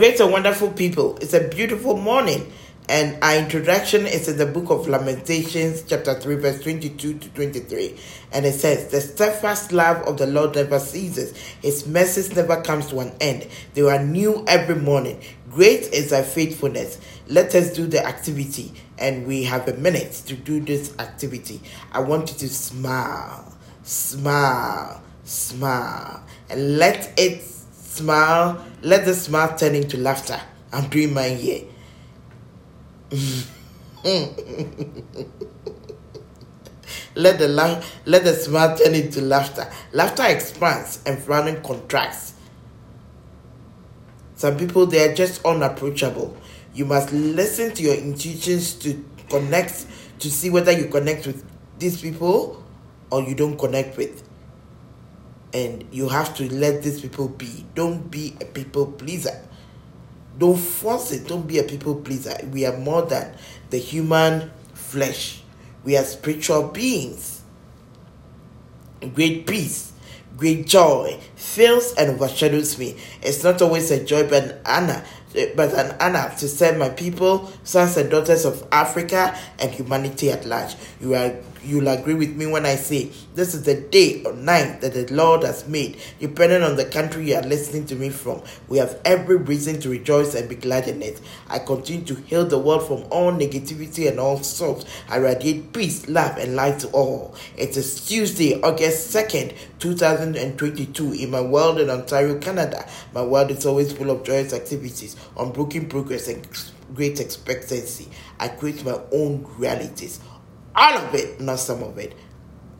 great and wonderful people, it's a beautiful morning. And our introduction is in the book of Lamentations, chapter 3, verse 22 to 23. And it says, The steadfast love of the Lord never ceases, His mercies never comes to an end. They are new every morning. Great is thy faithfulness. Let us do the activity. And we have a minute to do this activity. I want you to smile, smile, smile, and let it smile, let the smile turn into laughter. I'm doing mine here. let the laugh, let the smile turn into laughter. Laughter expands and frowning contracts. Some people they are just unapproachable. You must listen to your intuitions to connect to see whether you connect with these people or you don't connect with and you have to let these people be. Don't be a people pleaser. Don't force it. Don't be a people pleaser. We are more than the human flesh. We are spiritual beings. Great peace, great joy fills and overshadows me. It's not always a joy, but an honor, but an honor to serve my people, sons and daughters of Africa, and humanity at large. You are you'll agree with me when I say this is the day or night that the Lord has made, depending on the country you are listening to me from. We have every reason to rejoice and be glad in it. I continue to heal the world from all negativity and all sorts. I radiate peace, love, and light to all. It is Tuesday, August 2nd, 2022, in my world in Ontario, Canada. My world is always full of joyous activities, unbroken progress, and great expectancy. I create my own realities all of it, not some of it.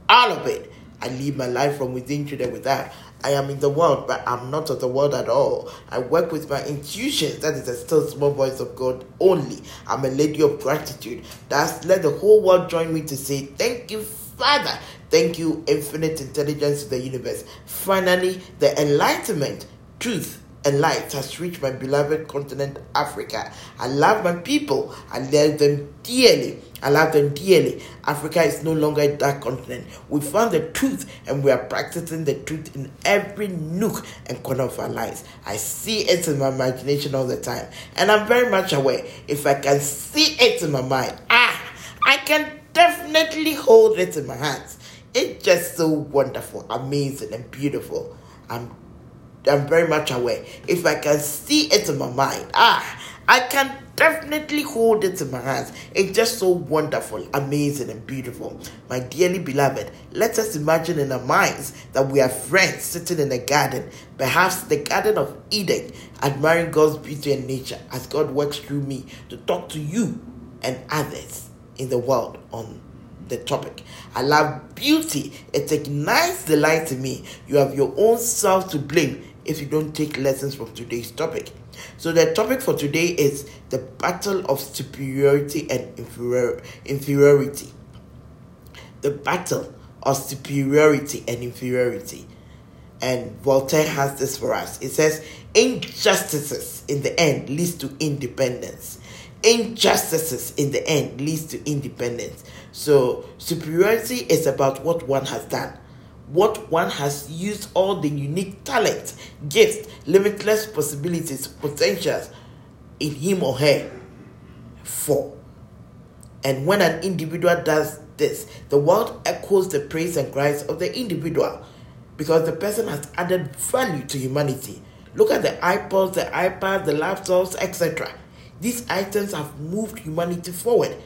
All of it. I live my life from within to the without. I am in the world, but I'm not of the world at all. I work with my intuitions. That is a still small voice of God only. I'm a lady of gratitude. That's let the whole world join me to say, Thank you, Father. Thank you, infinite intelligence of the universe. Finally, the enlightenment, truth, and light has reached my beloved continent, Africa. I love my people. I love them dearly. I love them dearly. Africa is no longer a dark continent. We found the truth and we are practicing the truth in every nook and corner of our lives. I see it in my imagination all the time. And I'm very much aware if I can see it in my mind, ah, I can definitely hold it in my hands. It's just so wonderful, amazing, and beautiful. I'm I'm very much aware. If I can see it in my mind, ah, I can definitely hold it in my hands. It's just so wonderful, amazing, and beautiful. My dearly beloved, let us imagine in our minds that we are friends sitting in a garden, perhaps the Garden of Eden, admiring God's beauty and nature as God works through me to talk to you and others in the world on the topic. I love beauty. It ignites the light in me. You have your own self to blame if you don't take lessons from today's topic. So, the topic for today is the battle of superiority and inferior, inferiority. The battle of superiority and inferiority. And Voltaire has this for us. It says, Injustices in the end leads to independence. Injustices in the end leads to independence. So, superiority is about what one has done what one has used all the unique talents, gifts, limitless possibilities, potentials in him or her for. And when an individual does this, the world echoes the praise and cries of the individual because the person has added value to humanity. Look at the iPods, the iPads, the laptops, etc. These items have moved humanity forward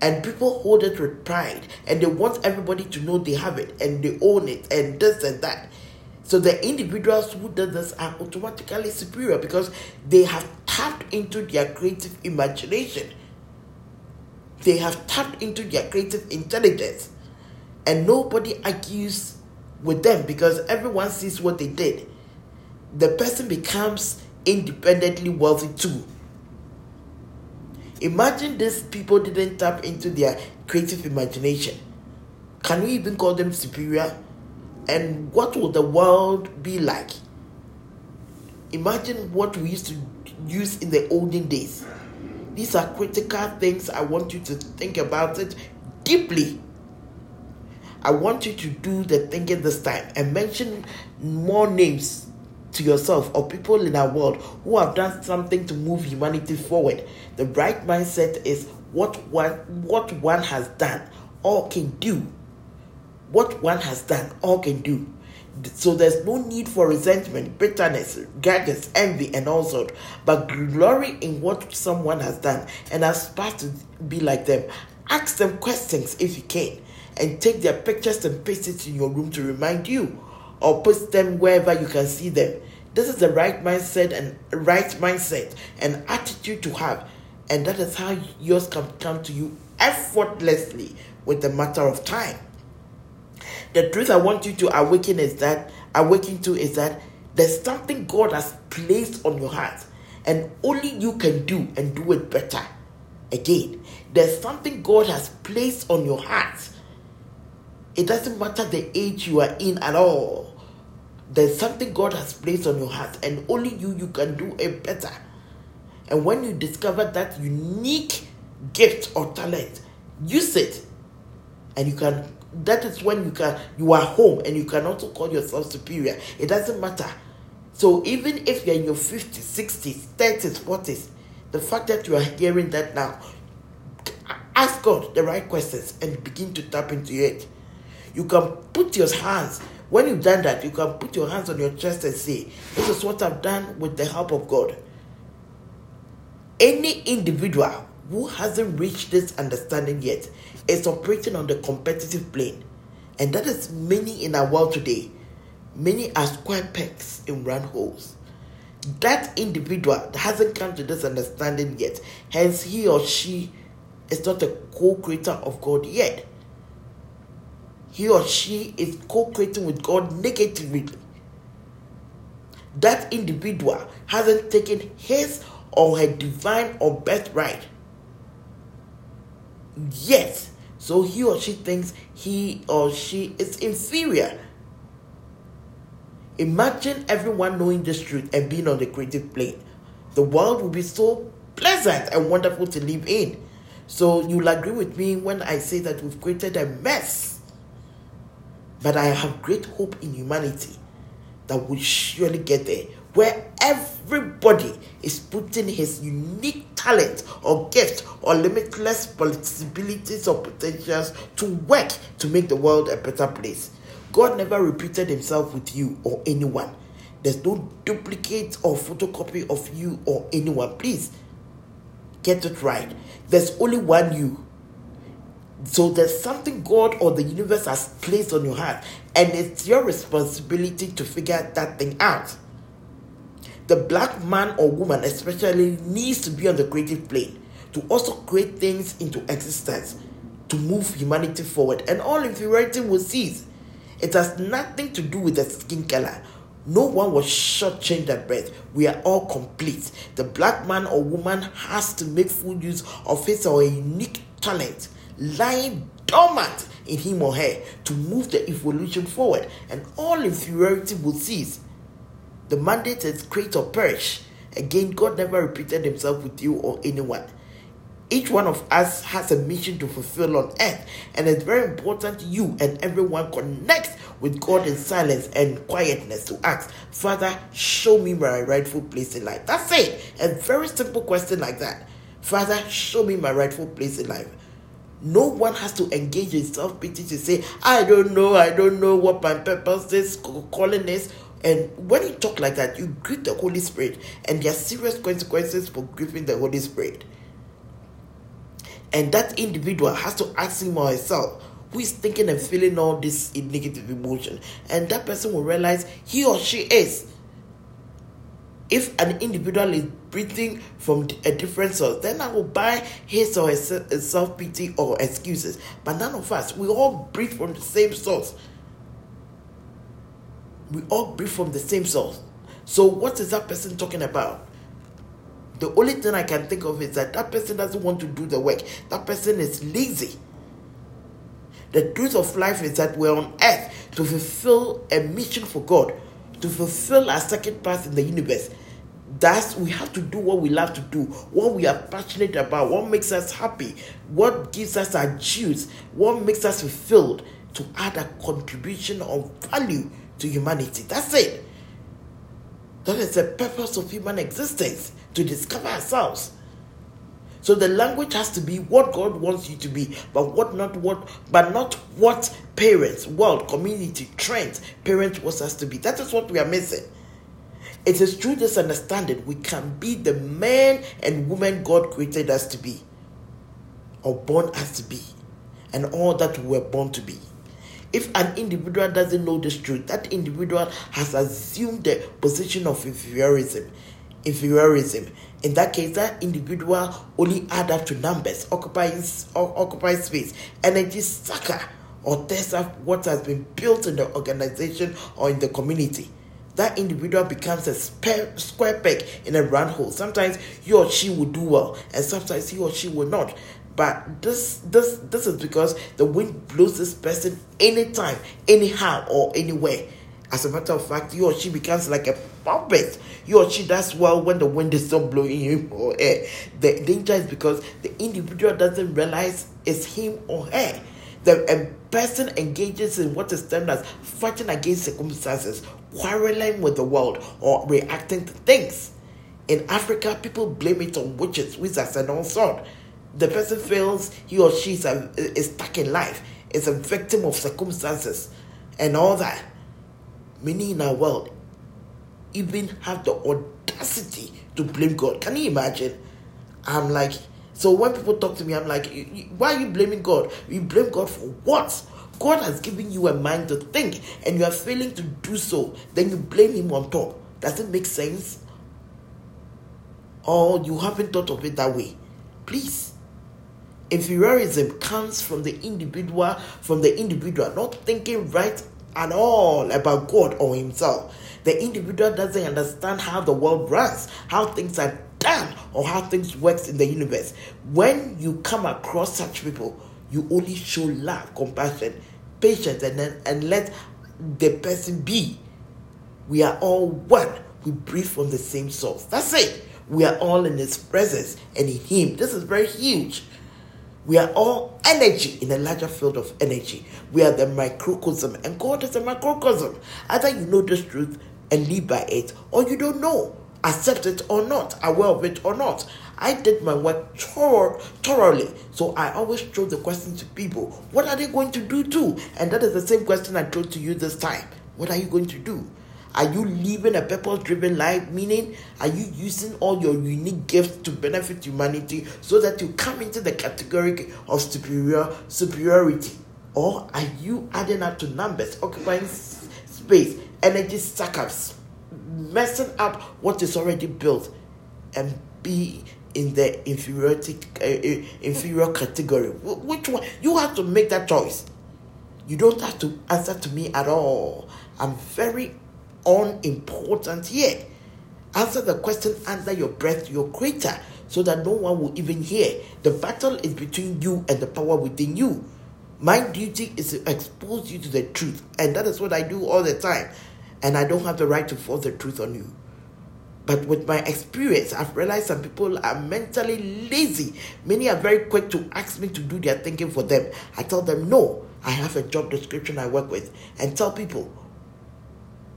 and people hold it with pride and they want everybody to know they have it and they own it and this and that. So the individuals who do this are automatically superior because they have tapped into their creative imagination. They have tapped into their creative intelligence. And nobody argues with them because everyone sees what they did. The person becomes independently wealthy too Imagine these people didn't tap into their creative imagination. Can we even call them superior? And what would the world be like? Imagine what we used to use in the olden days. These are critical things. I want you to think about it deeply. I want you to do the thinking this time and mention more names to yourself or people in our world who have done something to move humanity forward. The right mindset is what one what one has done or can do. What one has done or can do. So there's no need for resentment, bitterness, grudges, envy, and all sort, but glory in what someone has done and aspire to be like them. Ask them questions if you can, and take their pictures and paste it in your room to remind you, or post them wherever you can see them. This is the right mindset and right mindset and attitude to have, and that is how yours can come to you effortlessly with the matter of time the truth I want you to awaken is that awaken to is that there's something God has placed on your heart, and only you can do and do it better. Again, there's something God has placed on your heart. It doesn't matter the age you are in at all. There's something God has placed on your heart, and only you you can do it better. And when you discover that unique gift or talent, use it, and you can that is when you can you are home and you can also call yourself superior. It doesn't matter. So even if you're in your 50s 60s 30s 40s the fact that you are hearing that now ask god the right questions and begin to tap into it. You can put your hands when you've done that you can put your hands on your chest and say this is what i've done with the help of god any individual who hasn't reached this understanding yet is operating on the competitive plane. And that is many in our world today. Many are square pegs in round holes. That individual hasn't come to this understanding yet. Hence, he or she is not a co creator of God yet. He or she is co creating with God negatively. That individual hasn't taken his or her divine or birthright yet so he or she thinks he or she is inferior. Imagine everyone knowing this truth and being on the creative plane. The world will be so pleasant and wonderful to live in. So you'll agree with me when I say that we've created a mess. But I have great hope in humanity that will surely get there where everybody is putting his unique talent or gift or limitless possibilities or potentials to work to make the world a better place. God never repeated himself with you or anyone. There's no duplicate or photocopy of you or anyone. Please get it right. There's only one you. So there's something God or the universe has placed on your heart, and it's your responsibility to figure that thing out the black man or woman especially needs to be on the creative plane to also create things into existence to move humanity forward and all inferiority will cease it has nothing to do with the skin color no one was shortchanged at birth. We are all complete. The black man or woman has to make full use of his or her unique talent lying dormant in him or her to move the evolution forward, and all inferiority will cease. The mandate is create or perish. Again, God never repeated himself with you or anyone. Each one of us has a mission to fulfill on earth, and it's very important you and everyone connect with God in silence and quietness to ask, Father, show me my rightful place in life. That's it. A very simple question like that. Father, show me my rightful place in life. No one has to engage in self pity to say, I don't know, I don't know what my purpose is, calling is, and when you talk like that, you grieve the Holy Spirit, and there are serious consequences for grieving the Holy Spirit. And that individual has to ask him or herself who is thinking and feeling all this negative emotion. And that person will realize he or she is. If an individual is breathing from a different source, then I will buy his or her self pity or excuses. But none of us, we all breathe from the same source we all breathe from the same source. So, what is that person talking about? The only thing I can think of is that that person doesn't want to do the work. That person is lazy. The truth of life is that we're on earth to fulfill a mission for God, to fulfill our second path in the universe. That's we have to do what we love to do, what we are passionate about, what makes us happy, what gives us our juice, what makes us fulfilled to add a contribution of value to humanity. That's it. That is the purpose of human existence to discover ourselves. So the language has to be what God wants you to be, but what not what but not what parents, world, community, trends, parents wants us to be. That is what we are missing. It is through this understanding we can be the man and woman God created us to be, or born us to be, and all that we were born to be. If an individual doesn't know this truth, that individual has assumed the position of inferiorism. Inferiorism. In that case, that individual only add up to numbers, occupies occupy space, energy sucker, or tests up what has been built in the organization or in the community that individual becomes a square peg in a round hole. Sometimes he or she will do well, and sometimes he or she will not. But this this this is because the wind blows this person anytime, anyhow, or anywhere. As a matter of fact, he or she becomes like a puppet. He or she does well when the wind is not blowing him or her. The danger is because the individual doesn't realize it's him or her the person engages in what is termed as fighting against circumstances, quarreling with the world, or reacting to things. In Africa, people blame it on witches, wizards, and all sorts. The person feels he or she is, a, is stuck in life, is a victim of circumstances, and all that. Many in our world even have the audacity to blame God. Can you imagine? I'm like, so when people talk to me, I'm like, why are you blaming God? You blame God for what? God has given you a mind to think and you are failing to do so. Then you blame Him on top. Does it make sense? Or you haven't thought of it that way? Please. Inferiorism comes from the individual, from the individual not thinking right at all about God or himself. The individual doesn't understand how the world runs, how things are done or how things works in the universe. When you come across such people, you only show love, compassion, patience, and then and let the person be. We are all one. We breathe from the same source. That's it. We are all in His presence and in Him. This is very huge. We are all energy in a larger field of energy. We are the microcosm, and God is a microcosm. Either you know this truth and live by it, or you don't know accept it or not, aware of it or not. I did my work thoroughly. So I always throw the question to people what are they going to do too? And that is the same question I throw to you this time. What are you going to do? Are you living a purpose driven life? Meaning, are you using all your unique gifts to benefit humanity so that you come into the category of superior superiority? Or are you adding up to numbers, occupying space, energy suckers, messing up what is already built and be in the inferiority uh, inferior category. Which one? You have to make that choice. You don't have to answer to me at all. I'm very unimportant here. Answer the question under your breath your creator so that no one will even hear. The battle is between you and the power within you. My duty is to expose you to the truth and that is what i do all the time and I don't have the right to force the truth on you. But with my experience, I've realized some people are mentally lazy. Many are very quick to ask me to do their thinking for them. I tell them, no, I have a job description I work with. And tell people.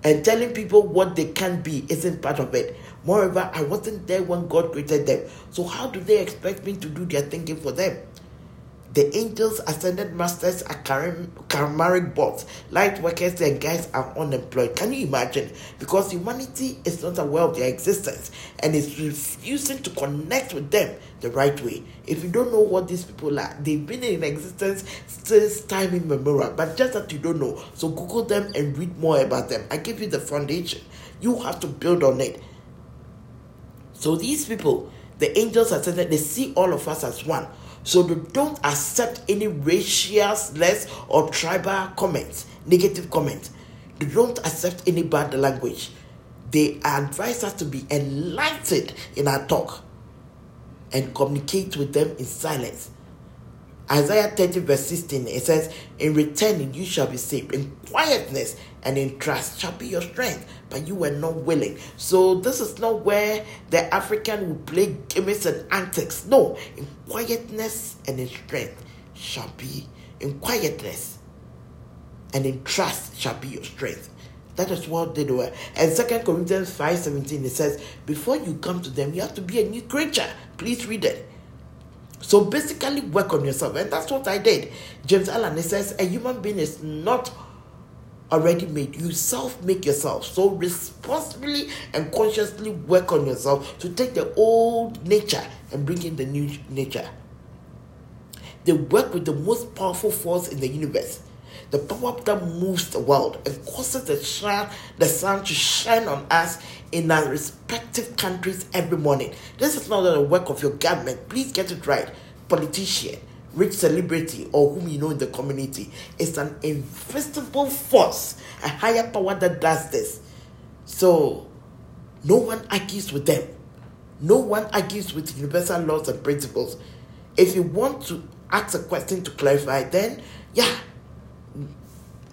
And telling people what they can be isn't part of it. Moreover, I wasn't there when God created them. So, how do they expect me to do their thinking for them? The angels, ascended masters are charismatic bots. Light workers and guys are unemployed. Can you imagine? Because humanity is not aware of their existence and is refusing to connect with them the right way. If you don't know what these people are, they've been in existence since time immemorial, but just that you don't know. So Google them and read more about them. I give you the foundation. You have to build on it. So these people, the angels ascended, they see all of us as one. So they don't accept any racial, less or tribal comments, negative comments. They don't accept any bad language. They advise us to be enlightened in our talk and communicate with them in silence. Isaiah 30, verse 16, it says, In returning you shall be saved. In quietness and in trust shall be your strength. But you were not willing. So this is not where the African will play gimmicks and antics. No, in quietness and in strength shall be in quietness and in trust shall be your strength. That is what they were. And Second Corinthians 5:17 it says, Before you come to them, you have to be a new creature. Please read it. So basically work on yourself. And that's what I did. James Allen he says a human being is not already made. You self make yourself. So responsibly and consciously work on yourself to take the old nature and bring in the new nature. They work with the most powerful force in the universe. The power that moves the world and causes the shine, the sun to shine on us in our respective countries every morning. This is not the work of your government. Please get it right. Politician, rich celebrity, or whom you know in the community. It's an invisible force, a higher power that does this. So, no one argues with them. No one argues with universal laws and principles. If you want to ask a question to clarify, then yeah,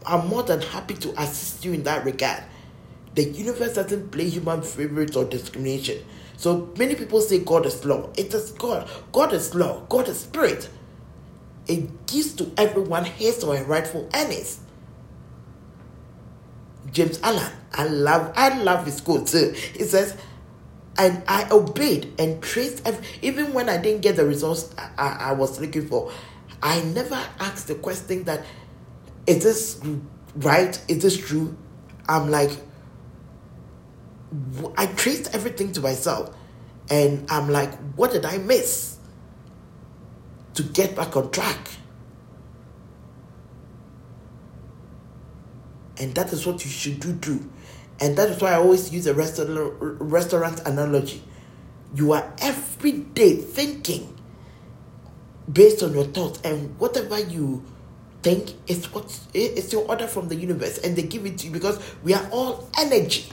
I'm more than happy to assist you in that regard. The universe doesn't play human favorites or discrimination. So many people say God is law. It is God. God is law. God is spirit. It gives to everyone his or her rightful earnings. James Allen, I love, I love his quote too. He says, and I obeyed and traced every, even when I didn't get the results I, I, I was looking for. I never asked the question that is this right? Is this true? I'm like, I traced everything to myself, and I'm like, what did I miss to get back on track? And that is what you should do too. And that is why I always use a restaurant, restaurant analogy. You are every day thinking based on your thoughts, and whatever you think is what is your order from the universe, and they give it to you because we are all energy.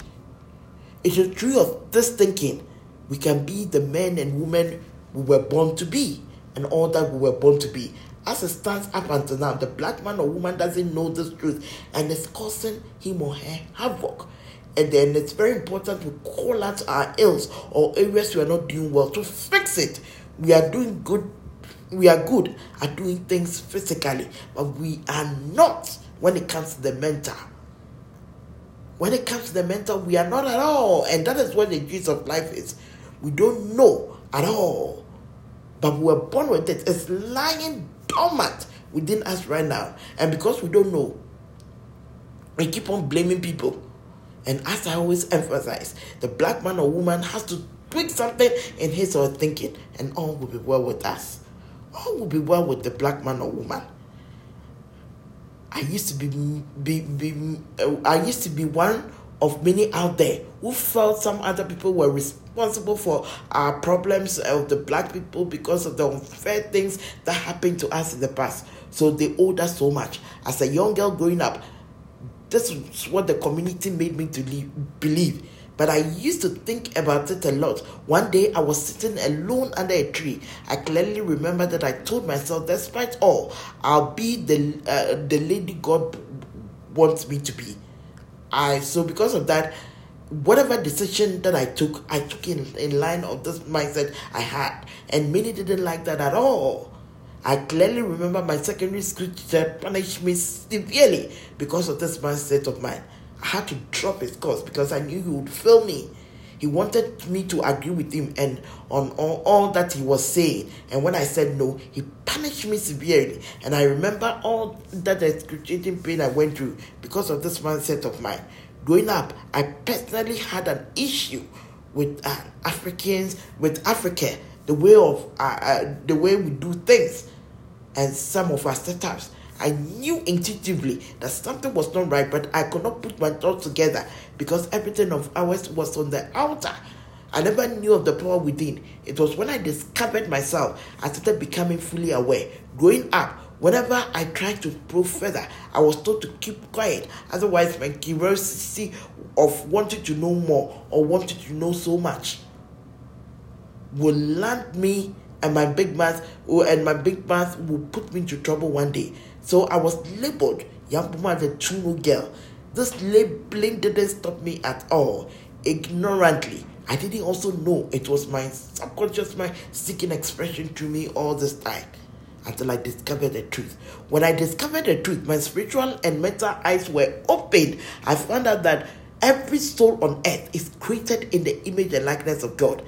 It is true of this thinking. We can be the men and women we were born to be, and all that we were born to be. As it stands up until now, the black man or woman doesn't know this truth, and it's causing him or her havoc and then it's very important to call out our ills or areas we are not doing well to fix it. We are doing good, we are good at doing things physically, but we are not when it comes to the mental. When it comes to the mental, we are not at all, and that is what the juice of life is. We don't know at all, but we were born with it. It's lying dormant within us right now, and because we don't know, we keep on blaming people and as I always emphasize, the black man or woman has to tweak something in his or her thinking, and all will be well with us. All will be well with the black man or woman. I used to be, be, be uh, I used to be one of many out there who felt some other people were responsible for our problems of the black people because of the unfair things that happened to us in the past. So they owed us so much. As a young girl growing up, this is what the community made me to leave, believe. But I used to think about it a lot. One day I was sitting alone under a tree. I clearly remember that I told myself, despite all, I'll be the uh, the lady God wants me to be. I so because of that, whatever decision that I took, I took in, in line of this mindset I had, and many didn't like that at all. I clearly remember my secondary school teacher punished me severely because of this mindset of mine. I had to drop his course because I knew he would fail me. He wanted me to agree with him and on all, that he was saying. And when I said no, he punished me severely. And I remember all that excruciating pain I went through because of this mindset of mine. Growing up, I personally had an issue with uh, Africans, with Africa, the way of uh, uh, the way we do things and some of our setups. I knew intuitively that something was not right, but I could not put my thoughts together because everything of ours was on the outer. I never knew of the power within. It was when I discovered myself, I started becoming fully aware. Growing up, whenever I tried to probe further, I was told to keep quiet. Otherwise, my curiosity of wanting to know more or wanting to know so much will land me and my big mouth and my big mouth will put me into trouble one day. So I was labeled Yampuma the Tunu girl. This labeling didn't stop me at all. Ignorantly, I didn't also know it was my subconscious mind seeking expression to me all this time. until I discovered the truth. When I discovered the truth, my spiritual and mental eyes were opened. I found out that every soul on earth is created in the image and likeness of God.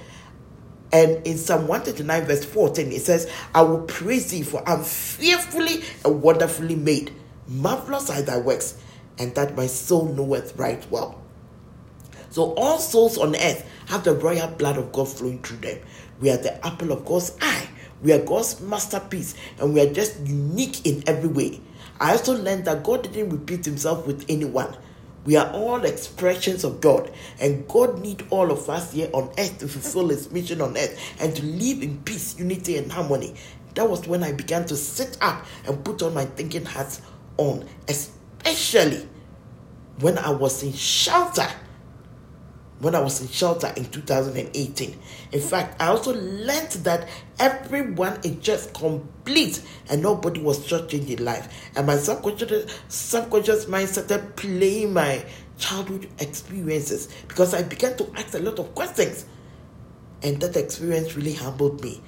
And in Psalm 139, verse 14, it says, I will praise thee, for I'm fearfully and wonderfully made. Marvelous are thy works, and that my soul knoweth right well. So all souls on earth have the royal blood of God flowing through them. We are the apple of God's eye. We are God's masterpiece, and we are just unique in every way. I also learned that God didn't repeat himself with anyone. We are all expressions of God, and God needs all of us here on earth to fulfill His mission on earth and to live in peace, unity, and harmony. That was when I began to sit up and put on my thinking hats on, especially when I was in shelter when I was in shelter in 2018. In fact, I also learned that everyone is just complete and nobody was changing life. And my subconscious, subconscious mind started playing my childhood experiences because I began to ask a lot of questions. And that experience really humbled me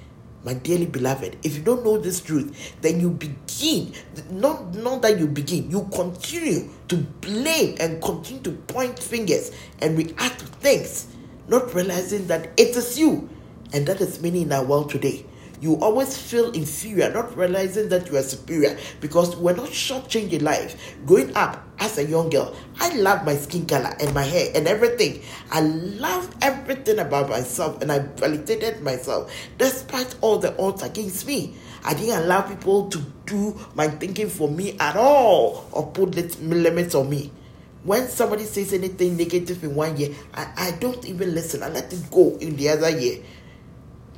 my dearly beloved, if you don't know this truth, then you begin, not, not that you begin, you continue to blame and continue to point fingers and react to things, not realizing that it is you. And that is many in our world today you always feel inferior, not realizing that you are superior because we're not shortchanging life. Growing up as a young girl, I love my skin color and my hair and everything. I love everything about myself and I validated myself despite all the odds against me. I didn't allow people to do my thinking for me at all or put limits on me. When somebody says anything negative in one year, I, I don't even listen. I let it go in the other year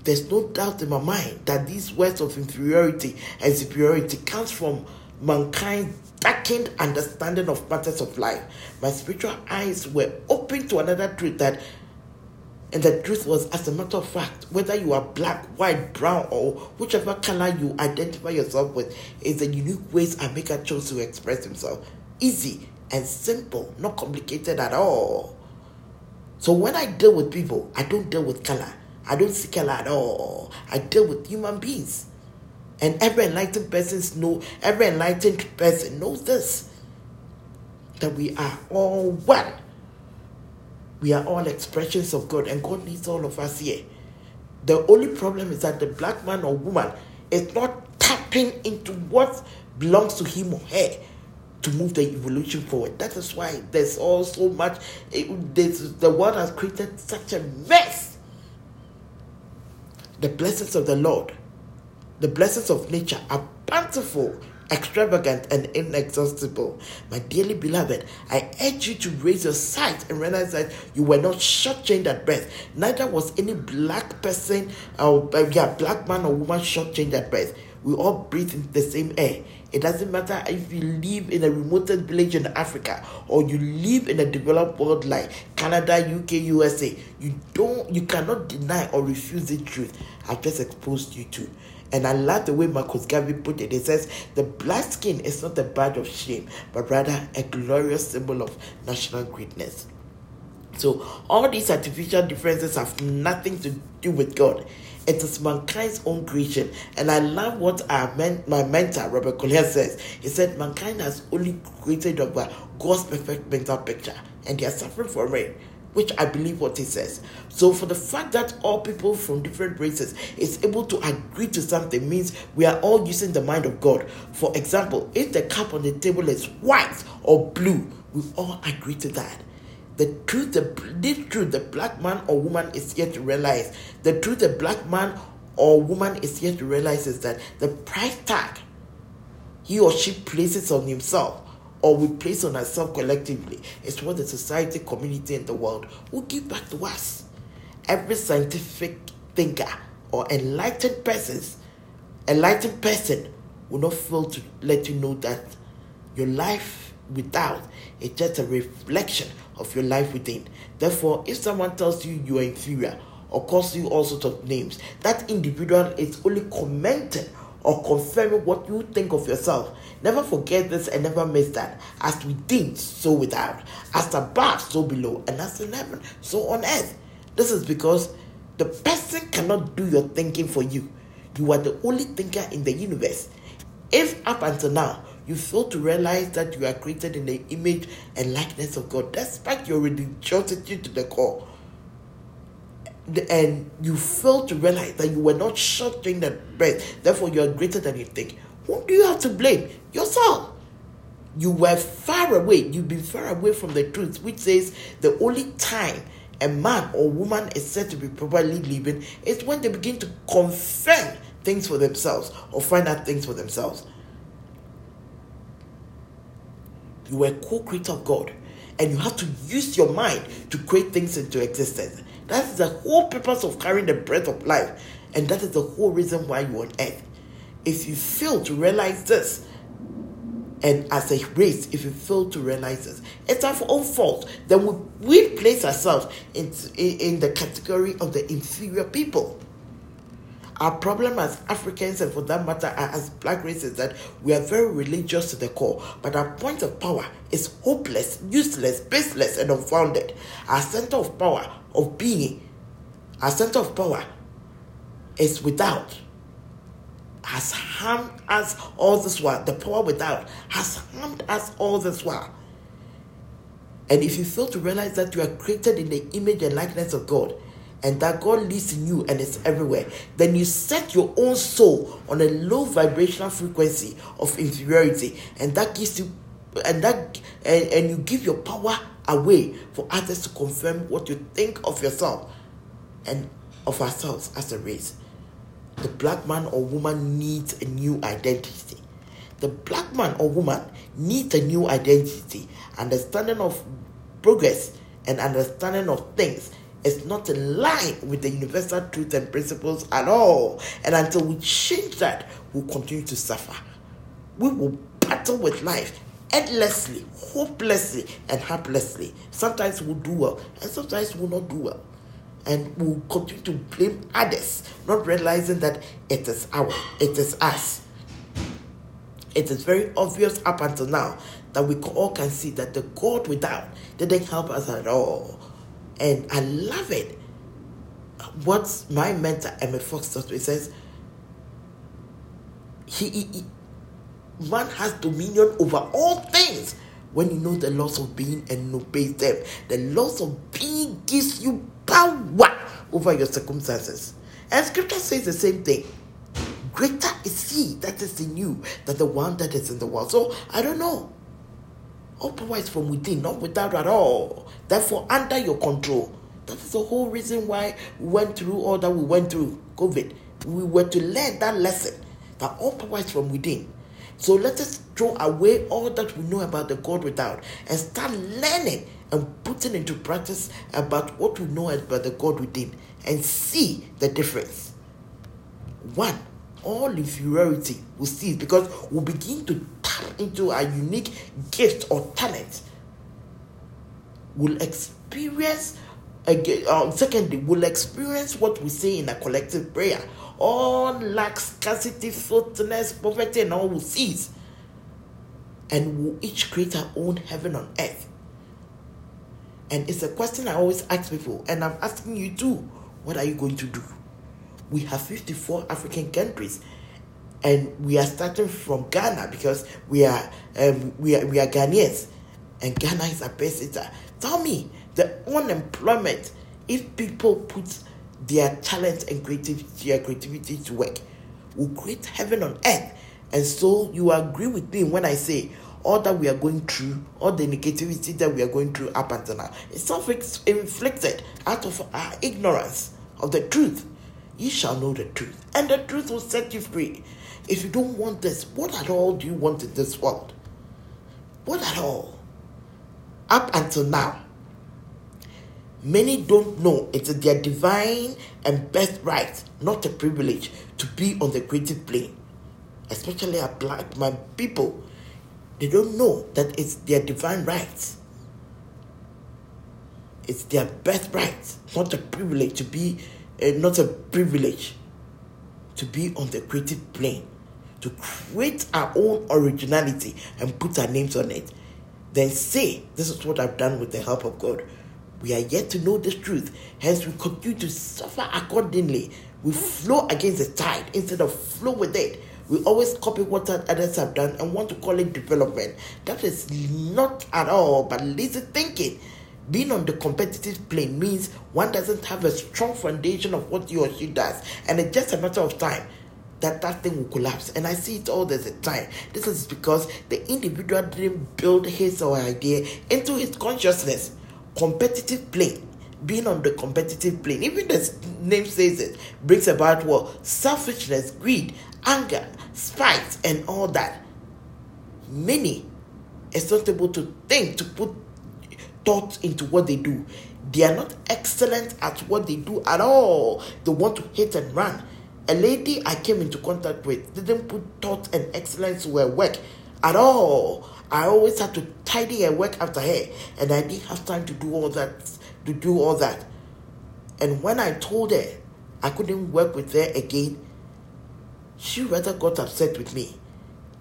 there's no doubt in my mind that these words of inferiority and superiority comes from mankind's darkened understanding of matters of life. My spiritual eyes were open to another truth that and the truth was, as a matter of fact, whether you are black, white, brown, or whichever color you identify yourself with, is the unique ways Amika chose to express himself. Easy and simple, not complicated at all. So when I deal with people, I don't deal with color. I don't seek color at all. I deal with human beings. And every enlightened person know, every enlightened person knows this. That we are all one. We are all expressions of God, and God needs all of us here. The only problem is that the black man or woman is not tapping into what belongs to him or her to move the evolution forward. That is why there's all so much. It, the world has created such a mess the blessings of the Lord, the blessings of nature are bountiful, extravagant, and inexhaustible. My dearly beloved, I urge you to raise your sight and realize that you were not shortchanged at birth. Neither was any black person or uh, yeah, black man or woman shortchanged at birth. We all breathe the same air. It doesn't matter if you live in a remotest village in Africa or you live in a developed world like Canada, UK, USA. You don't you cannot deny or refuse the truth I've just exposed you to. And I love the way Marcus Garvey put it. He says, The black skin is not a badge of shame, but rather a glorious symbol of national greatness. So, all these artificial differences have nothing to do with God. It is mankind's own creation. And I love what our men, my mentor, Robert Collier, says. He said, Mankind has only created God's perfect mental picture, and they are suffering from it which I believe what he says. So for the fact that all people from different races is able to agree to something means we are all using the mind of God. For example, if the cup on the table is white or blue, we all agree to that. The truth, the, this truth, the black man or woman is yet to realize. The truth, the black man or woman is yet to realize is that the price tag he or she places on himself or we place on ourselves collectively is what the society, community, and the world will give back to us. Every scientific thinker or enlightened persons, enlightened person will not fail to let you know that your life without is just a reflection of your life within. Therefore, if someone tells you you are inferior or calls you all sorts of names, that individual is only commenting or confirming what you think of yourself. Never forget this and never miss that. As within, so without. As above, so below. And as in heaven, so on earth. This is because the person cannot do your thinking for you. You are the only thinker in the universe. If up until now you fail to realize that you are created in the image and likeness of God, despite your religiosity to the core, and you fail to realize that you were not shot during the birth, therefore you are greater than you think, who do you have to blame? Yourself. You were far away, you've been far away from the truth, which says the only time a man or woman is said to be properly living is when they begin to confirm things for themselves or find out things for themselves. You were co-creator of God, and you have to use your mind to create things into existence. That's the whole purpose of carrying the breath of life, and that is the whole reason why you're on earth. If you fail to realize this, and as a race, if you fail to realize this, it's our own fault. Then we, we place ourselves in, in the category of the inferior people. Our problem as Africans, and for that matter, as black races, that we are very religious to the core, but our point of power is hopeless, useless, baseless, and unfounded. Our center of power, of being, our center of power is without, has harmed us all this while. The power without has harmed us all this while. And if you fail to realize that you are created in the image and likeness of God, and that God lives in you and is everywhere, then you set your own soul on a low vibrational frequency of inferiority, and that gives you and that and, and you give your power away for others to confirm what you think of yourself and of ourselves as a race. The black man or woman needs a new identity. The black man or woman needs a new identity, understanding of progress and understanding of things is not in line with the universal truth and principles at all. And until we change that, we'll continue to suffer. We will battle with life endlessly, hopelessly, and helplessly. Sometimes we'll do well, and sometimes we'll not do well. And we'll continue to blame others, not realizing that it is our, it is us. It is very obvious up until now that we all can see that the God without didn't help us at all and I love it. What my mentor Emmet Fox taught me says, he, he, he, man has dominion over all things when you know the laws of being and obeys them. The laws of being gives you power over your circumstances. And scripture says the same thing. Greater is he that is in you than the one that is in the world. So I don't know. Power from within, not without at all. Therefore, under your control. That is the whole reason why we went through all that we went through, COVID. We were to learn that lesson that all from within. So let us throw away all that we know about the God without and start learning and putting into practice about what we know about the God within and see the difference. One, all inferiority will cease because we'll begin to tap into our unique gift or talent. We'll experience again. Um, secondly, we'll experience what we say in a collective prayer. All lack, scarcity, filthiness, poverty, and all will cease. And we'll each create our own heaven on earth. And it's a question I always ask people, and I'm asking you too. What are you going to do? We have 54 African countries and we are starting from Ghana because we are um, we are we are Ghanaians and Ghana is a pesita. Tell me the unemployment if people put their talent and creativity their creativity to work will create heaven on earth. And so you agree with me when I say all that we are going through, all the negativity that we are going through up until now, is self-inflicted out of our ignorance of the truth ye shall know the truth, and the truth will set you free. If you don't want this, what at all do you want in this world? What at all? Up until now, many don't know it's their divine and best right, not a privilege, to be on the creative plane. Especially our black man people, they don't know that it's their divine rights. It's their best right, not a privilege to be uh, not a privilege to be on the creative plane, to create our own originality and put our names on it. Then say, This is what I've done with the help of God. We are yet to know this truth, hence, we continue to suffer accordingly We flow against the tide instead of flow with it. We always copy what others have done and want to call it development. That is not at all but lazy thinking. Being on the competitive plane means one doesn't have a strong foundation of what he or she does, and it's just a matter of time that that thing will collapse. And I see it all the time. This is because the individual didn't build his or her idea into his consciousness. Competitive plane, being on the competitive plane, even the name says it, brings about what? Selfishness, greed, anger, spite, and all that. Many is not able to think, to put thought into what they do. They are not excellent at what they do at all. They want to hit and run. A lady I came into contact with didn't put thought and excellence to her work at all. I always had to tidy her work after her, and I didn't have time to do all that. To do all that, and when I told her I couldn't work with her again, she rather got upset with me.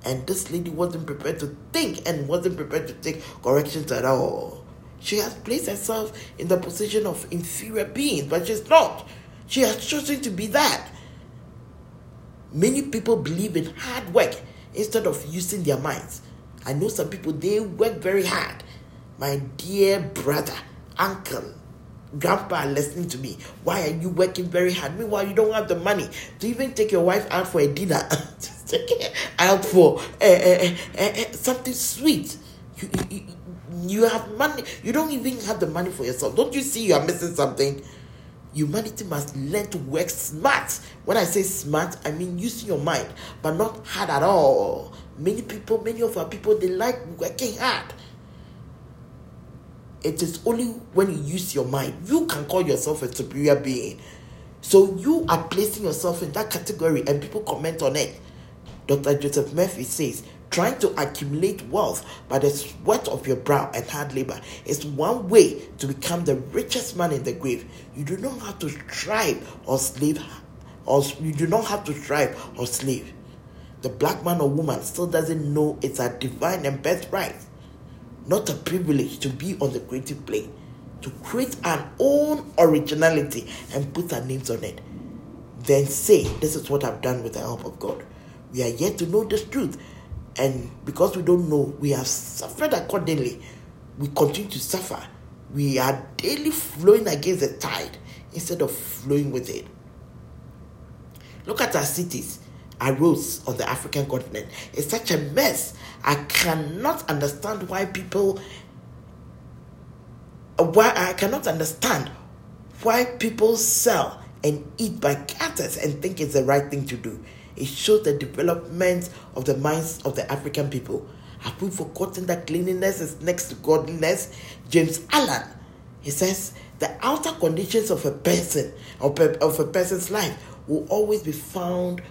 And this lady wasn't prepared to think and wasn't prepared to take corrections at all. She has placed herself in the position of inferior being, but she's not. She has chosen to be that. Many people believe in hard work instead of using their minds. I know some people, they work very hard. My dear brother, uncle, grandpa listening to me. Why are you working very hard? Meanwhile, you don't have the money to even take your wife out for a dinner. Just take her out for uh, uh, uh, something sweet. You, you, you have money. You don't even have the money for yourself. Don't you see you are missing something? Humanity must learn to work smart. When I say smart, I mean using your mind, but not hard at all. Many people, many of our people, they like working hard. It is only when you use your mind you can call yourself a superior being. So you are placing yourself in that category, and people comment on it. Dr. Joseph Murphy says trying to accumulate wealth by the sweat of your brow and hard labor is one way to become the richest man in the grave. You do not have to strive or slave, or you do not have to strive or slave. The black man or woman still doesn't know it's a divine and birthright, not a privilege to be on the creative plane, to create an own originality and put our names on it. Then say, This is what I've done with the help of God. We are yet to know this truth and because we don't know, we have suffered accordingly. We continue to suffer. We are daily flowing against the tide instead of flowing with it. Look at our cities, our roads on the African continent. It's such a mess. I cannot understand why people why I cannot understand why people sell and eat by gutters and think it's the right thing to do. It shows the development of the minds of the African people. Have we forgotten that cleanliness is next to godliness? James Allen, he says, the outer conditions of a person, of a, person's life, will always be found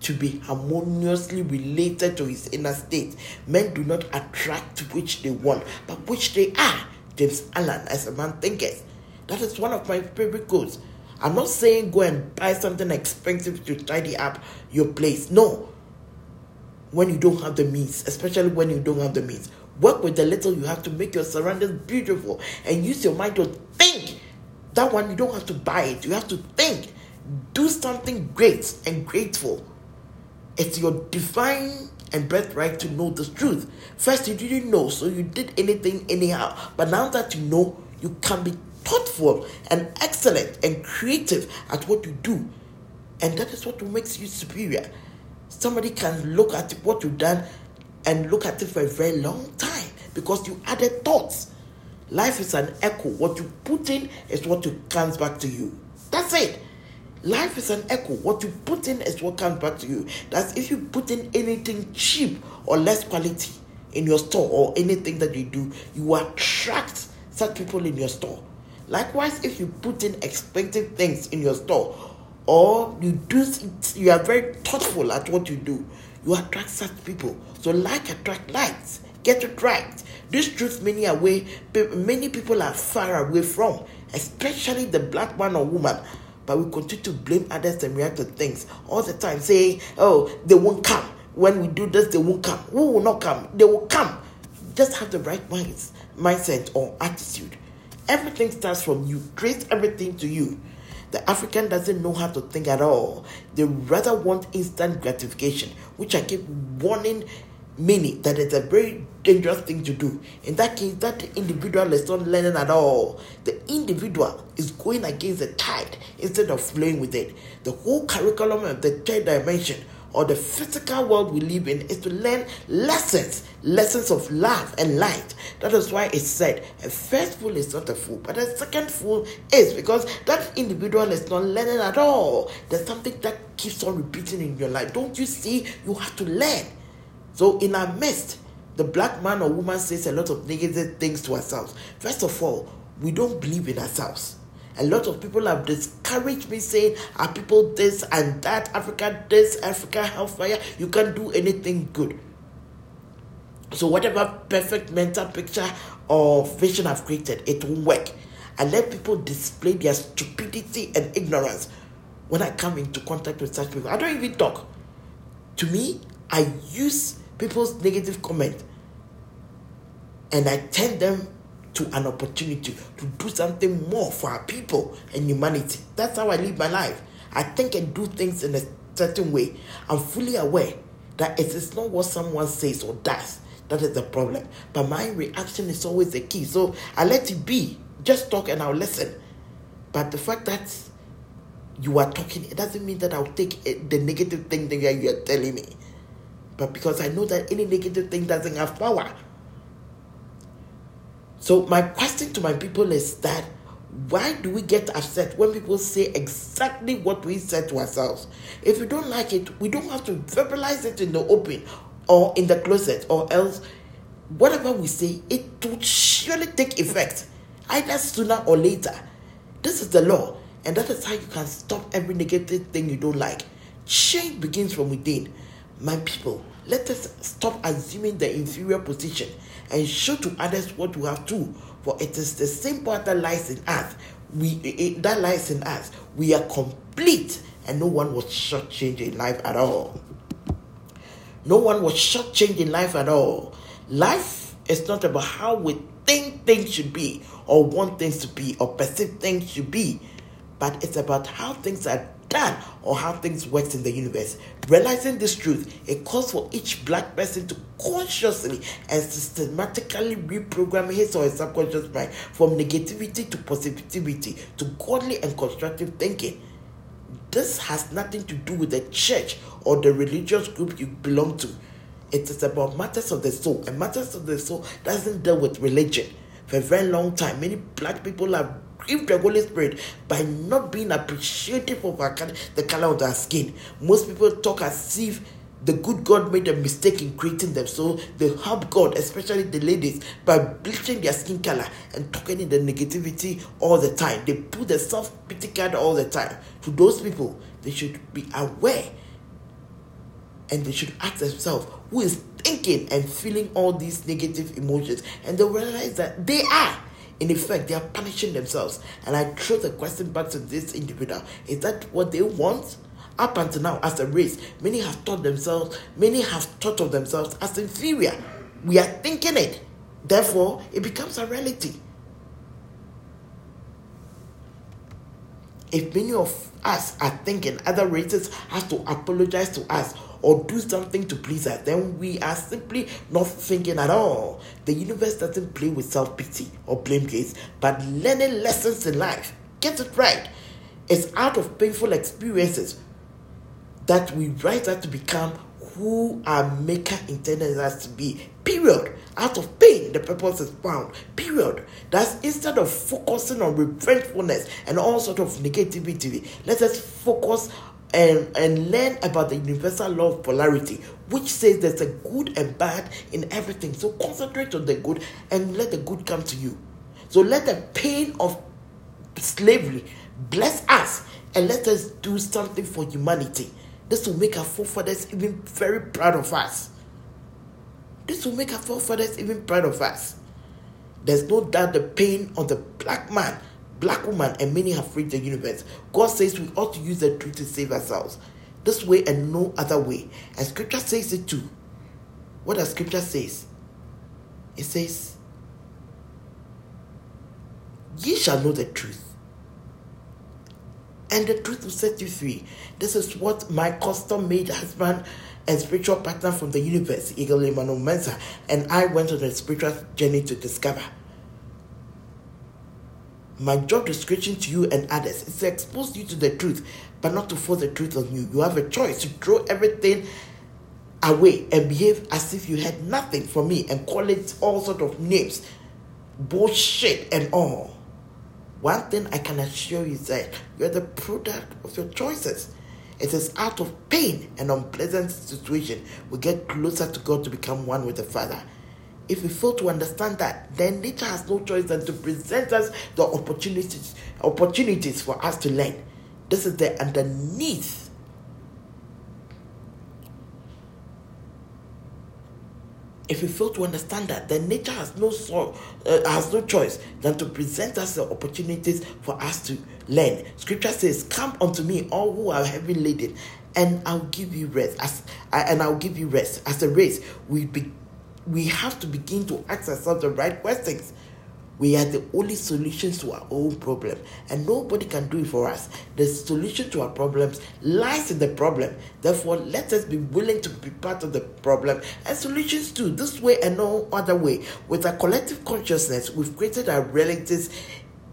to be harmoniously related to his inner state. Men do not attract which they want, but which they are. James Allen, as a man thinketh. That is one of my favorite quotes. I'm not saying go and buy something expensive to tidy up your place. No. When you don't have the means, especially when you don't have the means, work with the little you have to make your surroundings beautiful and use your mind to think. That one, you don't have to buy it, you have to think. Do something great and grateful. It's your divine and birthright to know the truth. First, you didn't know, so you did anything anyhow. But now that you know, you can be thoughtful and excellent and creative at what you do. And that is what makes you superior. Somebody can look at what you've done and look at it for a very long time because you added thoughts. Life is an echo. What you put in is what comes back to you. That's it. Life is an echo. What you put in is what comes back to you. That's if you put in anything cheap or less quality in your store or anything that you do, you attract such people in your store. Likewise, if you put in expensive things in your store or you do you are very thoughtful at what you do, you attract such people. So like attract likes. Get it right. This truth many away many people are far away from, especially the black man or woman. But we continue to blame others and react to things all the time, saying, Oh, they won't come. When we do this, they won't come. Who will not come? They will come. Just have the right minds, mindset or attitude Everything starts from you. Trace everything to you. The African doesn't know how to think at all. They rather want instant gratification, which I keep warning many that it's a very dangerous thing to do. In that case, that individual is not learning at all. The individual is going against the tide instead of flowing with it. The whole curriculum of the third dimension or the physical world we live in is to learn lessons, lessons of love and light. That is why it said a first fool is not a fool, but a second fool is because that individual is not learning at all. There's something that keeps on repeating in your life. Don't you see? You have to learn. So, in our midst, the black man or woman says a lot of negative things to ourselves. First of all, we don't believe in ourselves. A lot of people have discouraged me saying, Are people this and that, Africa this, Africa hellfire? You can't do anything good. So, whatever perfect mental picture or vision I've created, it won't work. I let people display their stupidity and ignorance when I come into contact with such people. I don't even talk. To me, I use people's negative comment and I turn them to an opportunity to do something more for our people and humanity. That's how I live my life. I think and do things in a certain way. I'm fully aware that it is not what someone says or does that is the problem, but my reaction is always the key. So I let it be. Just talk and I'll listen. But the fact that you are talking, it doesn't mean that I'll take the negative thing that you are telling me but because I know that any negative thing doesn't have power. So, my question to my people is that why do we get upset when people say exactly what we said to ourselves? If we don't like it, we don't have to verbalize it in the open or in the closet, or else whatever we say, it will surely take effect, either sooner or later. This is the law, and that is how you can stop every negative thing you don't like. Change begins from within. My people, let us stop assuming the inferior position and show to others what we have too, for it is the same power that lies in us. We it, that lies in us. We are complete, and no one was shortchanged in life at all. No one was shortchanged in life at all. Life is not about how we think things should be, or want things to be, or perceive things should be, but it's about how things are done or how things work in the universe. Realizing this truth, it calls for each black person to consciously and systematically reprogram his or his subconscious mind from negativity to positivity to godly and constructive thinking. This has nothing to do with the church or the religious group you belong to. It is about matters of the soul, and matters of the soul doesn't deal with religion. For a very long time, many black people have grieve the Holy Spirit by not being appreciative of our, the color of their skin. Most people talk as if the good God made a mistake in creating them. So they help God, especially the ladies, by bleaching their skin color and talking in the negativity all the time. They put the self pity card all the time. To those people, they should be aware and they should ask themselves who is thinking and feeling all these negative emotions and they realize that they are in effect, they are punishing themselves. And I throw the question back to this individual is that what they want? Up until now, as a race, many have thought themselves, many have thought of themselves as inferior. We are thinking it. Therefore, it becomes a reality. If many of us are thinking other races have to apologize to us or do something to please us, then we are simply not thinking at all. The universe doesn't play with self pity or blame games, but learning lessons in life. Get it right. It's out of painful experiences that we rise up to become who our maker intended us to be. Period. Out of pain, the purpose is found. Period. That's instead of focusing on revengefulness and all sort of negativity, let us focus and, and learn about the universal law of polarity, which says there's a good and bad in everything. So concentrate on the good and let the good come to you. So let the pain of slavery bless us and let us do something for humanity. This will make our forefathers even very proud of us. This will make our forefathers even proud of us. There's no doubt the pain of the black man black woman, and many have freed the universe. God says we ought to use the truth to save ourselves. This way and no other way. And scripture says it too. What does scripture says? It says, Ye shall know the truth, and the truth will set you free. This is what my custom made husband and spiritual partner from the universe, Eagle Emmanuel Mensah, and I went on a spiritual journey to discover. My job description to you and others is to expose you to the truth, but not to force the truth on you. You have a choice to throw everything away and behave as if you had nothing from me and call it all sort of names, bullshit and all. One thing I can assure you is that you're the product of your choices. It is out of pain and unpleasant situation we get closer to God to become one with the Father. If we fail to understand that, then nature has no choice than to present us the opportunities opportunities for us to learn. This is the underneath if we fail to understand that, then nature has no so, uh, has no choice than to present us the opportunities for us to learn. Scripture says, "Come unto me, all who are heavy laden, and I'll give you rest." As uh, and I'll give you rest. As a race, we be, we have to begin to ask ourselves the right questions. We are the only solutions to our own problem, and nobody can do it for us. The solution to our problems lies in the problem. Therefore, let us be willing to be part of the problem and solutions too, this way and no other way. With our collective consciousness, we've created our realities.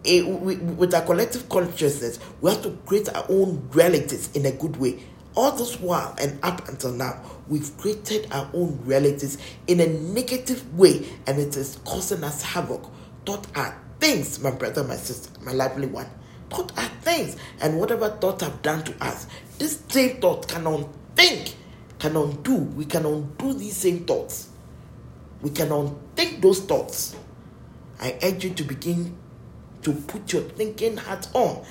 Eh, with our collective consciousness, we have to create our own realities in a good way. All this while and up until now, we've created our own realities in a negative way, and it is causing us havoc Thought are things, my brother, my sister, my lovely one. Thought are things. And whatever thought have done to us, this same thought can unthink, can undo. We can undo these same thoughts. We can unthink those thoughts. I urge you to begin to put your thinking hat on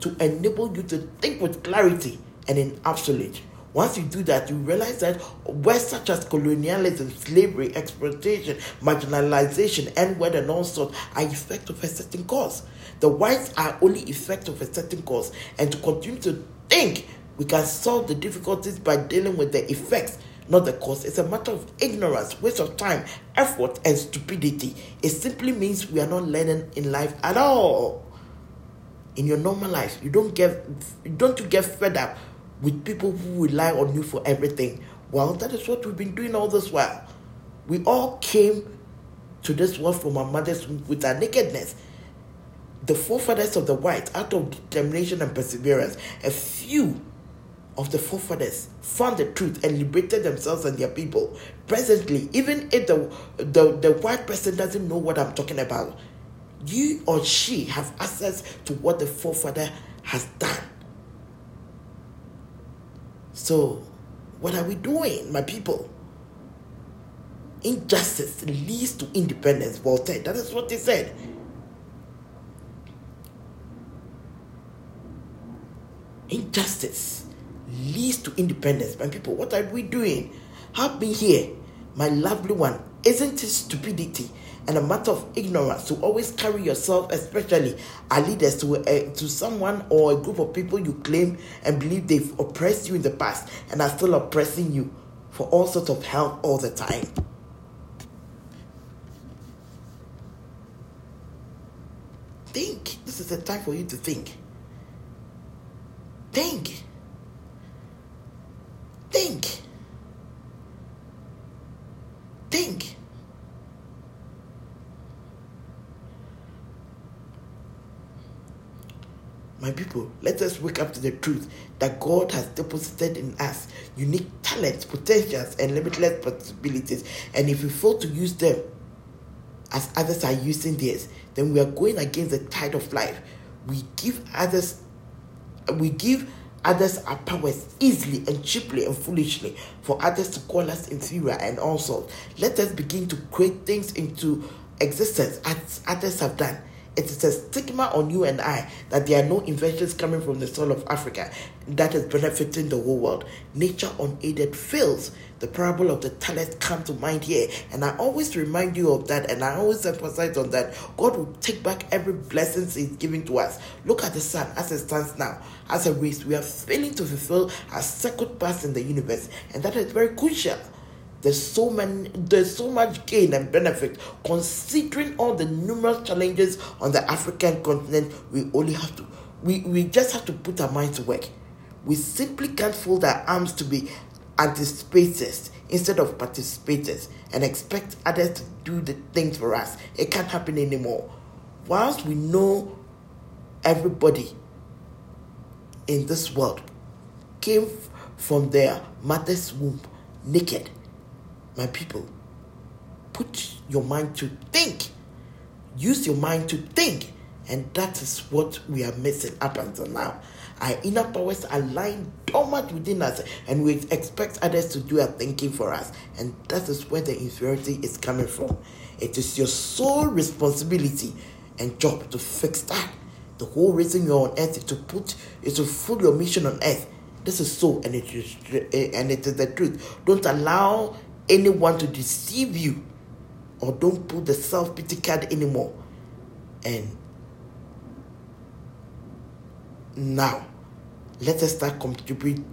to enable you to think with clarity and in absolute. Once you do that, you realize that words such as colonialism, slavery, exploitation, marginalization, and word and all sorts are effect of a certain cause. The whites are only effect of a certain cause, and to continue to think we can solve the difficulties by dealing with the effects not the cause. It's a matter of ignorance, waste of time, effort, and stupidity. It simply means we are not learning in life at all. In your normal life, you don't get don't you get fed up with people who rely on you for everything. Well, that is what we've been doing all this while. We all came to this world from our mothers with our nakedness. The forefathers of the white, out of determination and perseverance, a few of the forefathers found the truth and liberated themselves and their people. Presently, even if the, the, the white person doesn't know what I'm talking about, you or she have access to what the forefather has done. So, what are we doing, my people? Injustice leads to independence, Voltaire. That is what he said. Injustice leads to independence. My people, what are we doing? Help me here, my lovely one. Isn't it stupidity and a matter of ignorance to always carry yourself, especially our leaders, to, uh, to someone or a group of people you claim and believe they've oppressed you in the past and are still oppressing you for all sorts of help all the time. Think. This is the time for you to think. Think. Think. Think. My people, let us wake up to the truth that God has deposited in us unique talents, potentials, and limitless possibilities. And if we fail to use them as others are using theirs, then we are going against the tide of life. We give others, we give others our powers easily and cheaply and foolishly for others to call us inferior and also let us begin to create things into existence as others have done it is a stigma on you and I that there are no inventions coming from the soil of Africa that is benefiting the whole world. Nature unaided fails. The parable of the talent comes to mind here, and I always remind you of that, and I always emphasize on that. God will take back every blessing He's giving to us. Look at the sun as it stands now. As a race, we are failing to fulfill our second path in the universe, and that is very crucial. There's so many, there's so much gain and benefit considering all the numerous challenges on the African continent. We only have to we, we just have to put our minds to work. We simply can't fold our arms to be anticipators instead of participators and expect others to do the things for us. It can't happen anymore. Whilst we know everybody in this world came from their mother's womb naked, my people, put your mind to think. Use your mind to think. And that is what we are missing up until now. Our inner powers are lying dormant within us, and we expect others to do our thinking for us. And that is where the inferiority is coming from. It is your sole responsibility and job to fix that. The whole reason you're on earth is to put is to fulfill your mission on earth. This is so, and it is and it is the truth. Don't allow anyone to deceive you, or don't put the self pity card anymore. And now let us start contributing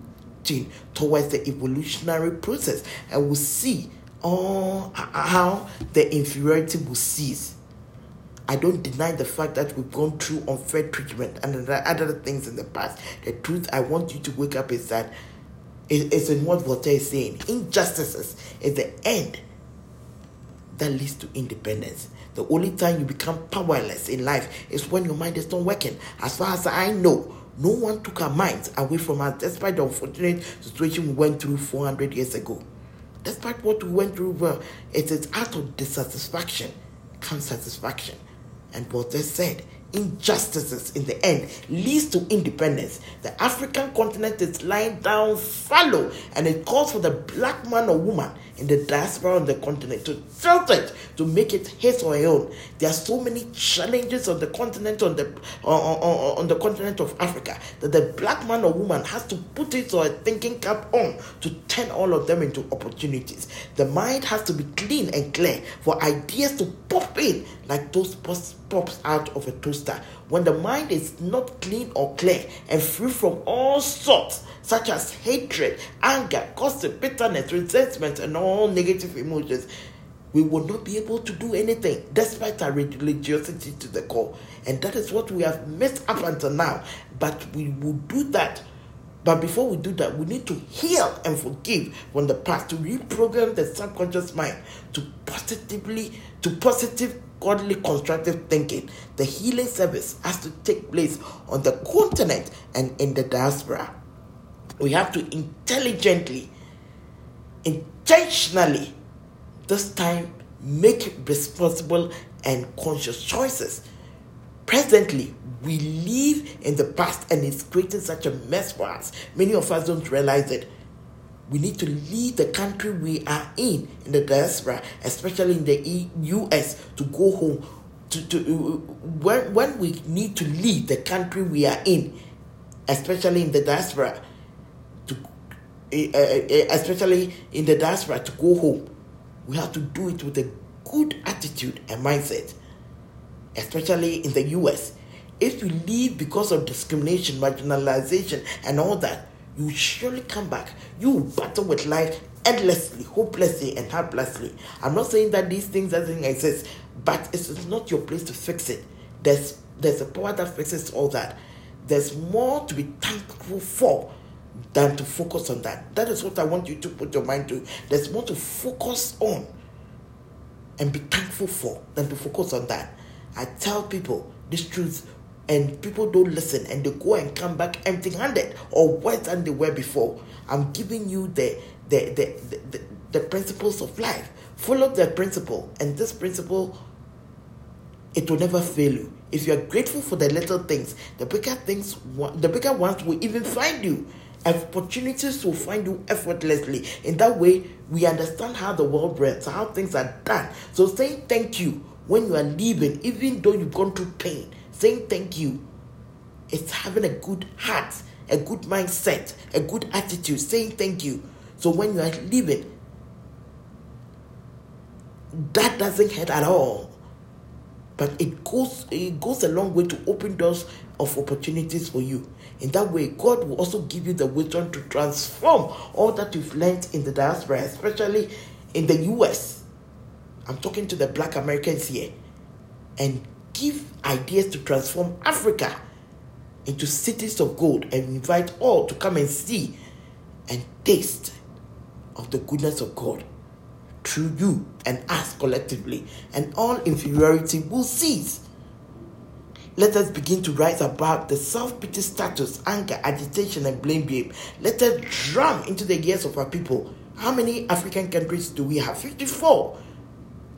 towards the evolutionary process and we'll see all how the inferiority will cease. I don't deny the fact that we've gone through unfair treatment and other things in the past. The truth I want you to wake up is that it's in what Voltaire is saying. Injustices is the end that leads to independence. The only time you become powerless in life is when your mind is not working. As far as I know, no one took our minds away from us despite the unfortunate situation we went through 400 years ago. Despite what we went through, well, it is out of dissatisfaction comes satisfaction. And Voltaire said, injustices in the end leads to independence. The African continent is lying down fallow and it calls for the black man or woman in the diaspora on the continent to tilt it to make it his or her own. There are so many challenges on the continent on the on, on, on the continent of Africa that the black man or woman has to put his or her thinking cap on to turn all of them into opportunities. The mind has to be clean and clear for ideas to pop in like those pops, pops out of a toaster. When the mind is not clean or clear and free from all sorts such as hatred, anger, gossip, bitterness, resentment, and all negative emotions, we will not be able to do anything despite our religiosity to the core. And that is what we have missed up until now. But we will do that. But before we do that, we need to heal and forgive from the past to reprogram the subconscious mind to positively, to positive, godly, constructive thinking. The healing service has to take place on the continent and in the diaspora. We have to intelligently, intentionally, this time make responsible and conscious choices. Presently, we live in the past and it's creating such a mess for us. Many of us don't realize it. We need to leave the country we are in, in the diaspora, especially in the US, to go home. To, to, uh, when, when we need to leave the country we are in, especially in the diaspora, Eh, eh, eh, especially in the diaspora, to go home. We have to do it with a good attitude and mindset, especially in the US. If you leave because of discrimination, marginalization, and all that, you surely come back. You battle with life endlessly, hopelessly, and helplessly. I'm not saying that these things doesn't exist, but it's not your place to fix it. There's there's a power that fixes all that. There's more to be thankful for than to focus on that. That is what I want you to put your mind to. There's more to focus on and be thankful for than to focus on that. I tell people this truth and people don't listen and they go and come back empty handed or worse than they were before. I'm giving you the the, the, the, the, the principles of life. Follow the principle, and this principle it will never fail you. If you are grateful for the little things, the bigger things, the bigger ones will even find you opportunities will find you effortlessly. In that way, we understand how the world works, how things are done. So saying thank you when you are leaving, even though you've gone through pain, saying thank you, it's having a good heart, a good mindset, a good attitude, saying thank you. So when you are leaving, that doesn't hurt at all. But it goes it goes a long way to open doors of opportunities for you. In that way, God will also give you the wisdom to transform all that you've learned in the diaspora, especially in the US. I'm talking to the black Americans here and give ideas to transform Africa into cities of gold and invite all to come and see and taste of the goodness of God through you and us collectively, and all inferiority will cease. Let us begin to rise above the self pity status, anger, agitation, and blame game. Let us drum into the ears of our people. How many African countries do we have? 54.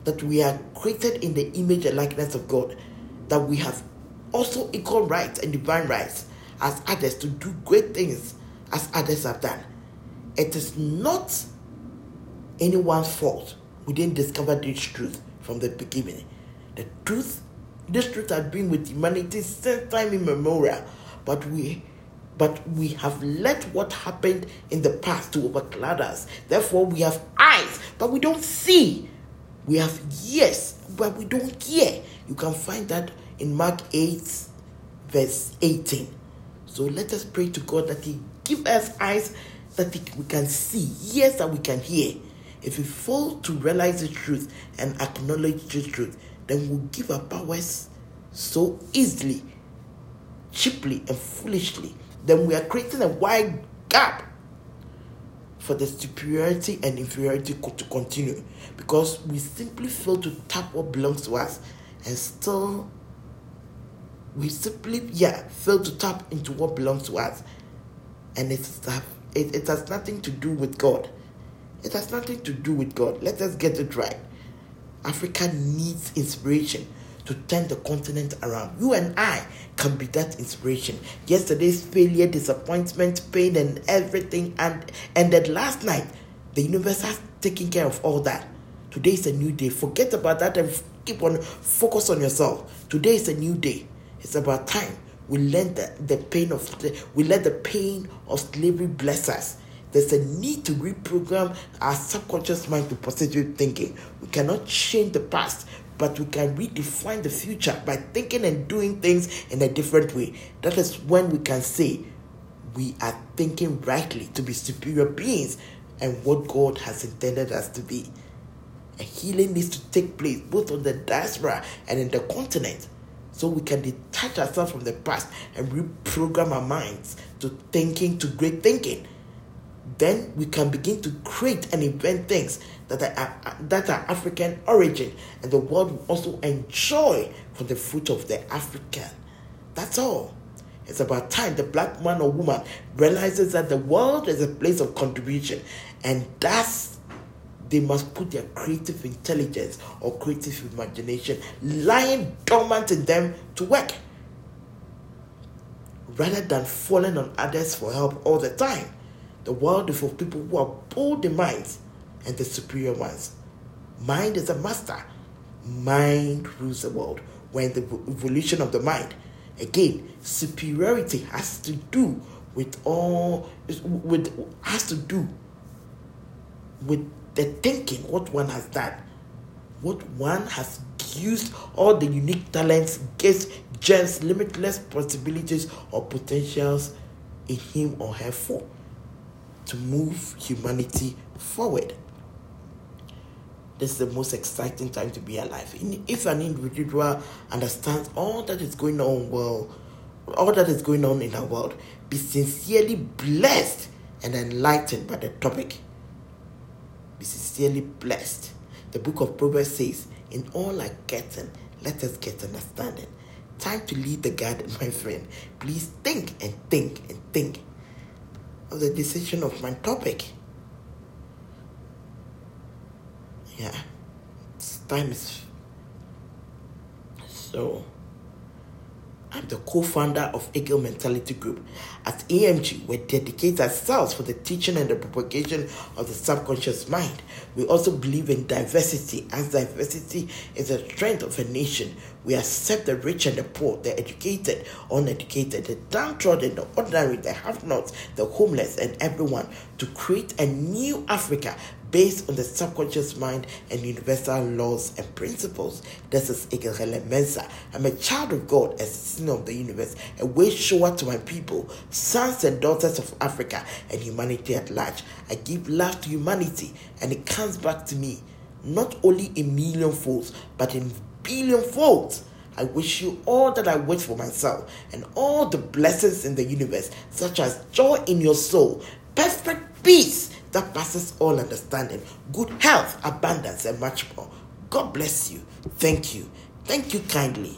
That we are created in the image and likeness of God. That we have also equal rights and divine rights as others to do great things as others have done. It is not anyone's fault we didn't discover this truth from the beginning. The truth, this truth has been with humanity since time immemorial, but we but we have let what happened in the past to overcloud us. Therefore, we have eyes, but we don't see. We have ears, but we don't hear. You can find that in Mark 8, verse 18. So let us pray to God that He give us eyes that we can see, ears that we can hear. If we fail to realize the truth and acknowledge the truth, then we'll give our powers so easily, cheaply, and foolishly. Then we are creating a wide gap for the superiority and inferiority to continue. Because we simply fail to tap what belongs to us and still we simply yeah fail to tap into what belongs to us. And it's it, it has nothing to do with god. It has nothing to do with god. Let us get it right africa needs inspiration to turn the continent around. You and i can be that inspiration. Yesterday's failure disappointment pain and everything and ended last night. The universe has taken care of all that. Today is a new day. Forget about that and keep on focus on yourself. Today is a new day. It's about time we let the, the pain of we let the pain of slavery bless us. There's a need to reprogram our subconscious mind to positive thinking. We cannot change the past, but we can redefine the future by thinking and doing things in a different way. That is when we can say we are thinking rightly to be superior beings and what God has intended us to be. A healing needs to take place both on the diaspora and in the continent so we can detach ourselves from the past and reprogram our minds to thinking to great thinking then we can begin to create and invent things that are, uh, uh, that are African origin, and the world will also enjoy from the fruit of the African. That's all. It's about time the black man or woman realizes that the world is a place of contribution, and that's they must put their creative intelligence or creative imagination lying dormant in them to work rather than falling on others for help all the time. The world is for people who are bold in minds and the superior ones. Mind is a master. Mind rules the world. When the evolution of the mind, again, superiority has to do with all with has to do with the thinking, what one has done, what one has used all the unique talents, gifts, gems, limitless possibilities or potentials in him or her for to move humanity forward. This is the most exciting time to be alive. If an individual understands all that is going on well, all that is going on in our world, be sincerely blessed and enlightened by the topic be sincerely blessed. The book of Proverbs says, In all I getting, let us get understanding. Time to leave the garden, my friend. Please think and think and think of the decision of my topic. Yeah, time is so. I'm the co-founder of Eagle Mentality Group. At EMG, we dedicate ourselves for the teaching and the propagation of the subconscious mind. We also believe in diversity, as diversity is the strength of a nation. We accept the rich and the poor, the educated, uneducated, the downtrodden, the ordinary, the have-nots, the homeless, and everyone to create a new Africa based on the subconscious mind and universal laws and principles. This is Eagle Helen Mensah. I'm a child of God, a citizen of the universe, a way shower to my people, sons and daughters of Africa and humanity at large. I give love to humanity and it comes back to me, not only in million folds, but in billion folds. I wish you all that I wish for myself and all the blessings in the universe, such as joy in your soul, perfect peace that passes all understanding, good health, abundance, and much more. God bless you. Thank you. Thank you kindly.